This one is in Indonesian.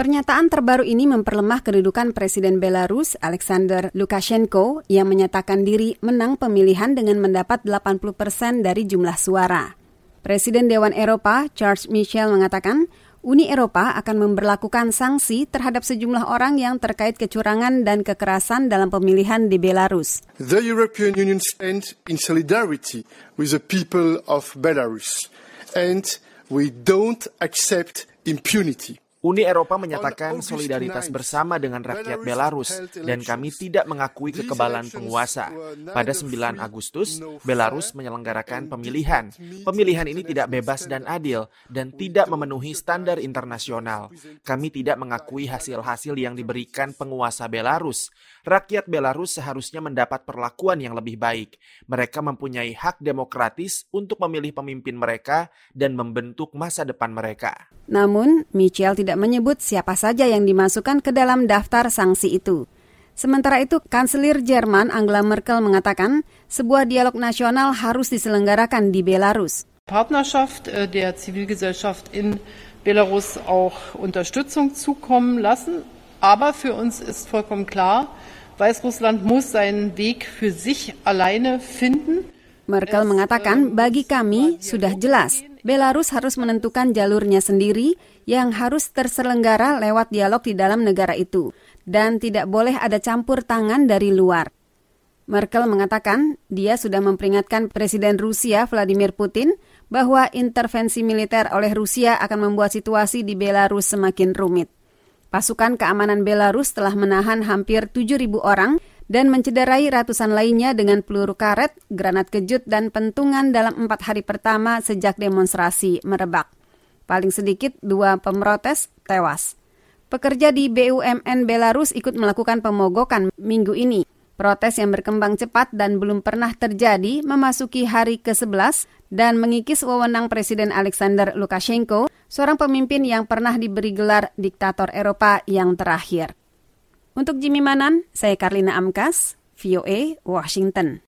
Pernyataan terbaru ini memperlemah kedudukan Presiden Belarus Alexander Lukashenko yang menyatakan diri menang pemilihan dengan mendapat 80 persen dari jumlah suara. Presiden Dewan Eropa Charles Michel mengatakan Uni Eropa akan memperlakukan sanksi terhadap sejumlah orang yang terkait kecurangan dan kekerasan dalam pemilihan di Belarus. The European Union stands in solidarity with the people of Belarus and we don't accept impunity. Uni Eropa menyatakan solidaritas bersama dengan rakyat Belarus dan kami tidak mengakui kekebalan penguasa. Pada 9 Agustus, Belarus menyelenggarakan pemilihan. Pemilihan ini tidak bebas dan adil dan tidak memenuhi standar internasional. Kami tidak mengakui hasil-hasil yang diberikan penguasa Belarus. Rakyat Belarus seharusnya mendapat perlakuan yang lebih baik. Mereka mempunyai hak demokratis untuk memilih pemimpin mereka dan membentuk masa depan mereka. Namun, Michel tidak menyebut siapa saja yang dimasukkan ke dalam daftar sanksi itu. Sementara itu, Kanselir Jerman Angela Merkel mengatakan sebuah dialog nasional harus diselenggarakan di Belarus. Partnerschaft äh, der Zivilgesellschaft in Belarus auch Unterstützung zukommen lassen. Aber für uns ist vollkommen klar, Weißrussland muss seinen Weg für sich alleine finden. Merkel mengatakan, bagi kami sudah jelas, Belarus harus menentukan jalurnya sendiri yang harus terselenggara lewat dialog di dalam negara itu, dan tidak boleh ada campur tangan dari luar. Merkel mengatakan dia sudah memperingatkan Presiden Rusia Vladimir Putin bahwa intervensi militer oleh Rusia akan membuat situasi di Belarus semakin rumit. Pasukan keamanan Belarus telah menahan hampir 7.000 orang dan mencederai ratusan lainnya dengan peluru karet, granat kejut, dan pentungan dalam empat hari pertama sejak demonstrasi merebak. Paling sedikit dua pemrotes tewas. Pekerja di BUMN Belarus ikut melakukan pemogokan minggu ini. Protes yang berkembang cepat dan belum pernah terjadi memasuki hari ke-11 dan mengikis wewenang Presiden Alexander Lukashenko, seorang pemimpin yang pernah diberi gelar diktator Eropa yang terakhir. Untuk Jimmy Manan, saya Karlina Amkas, VOA, Washington.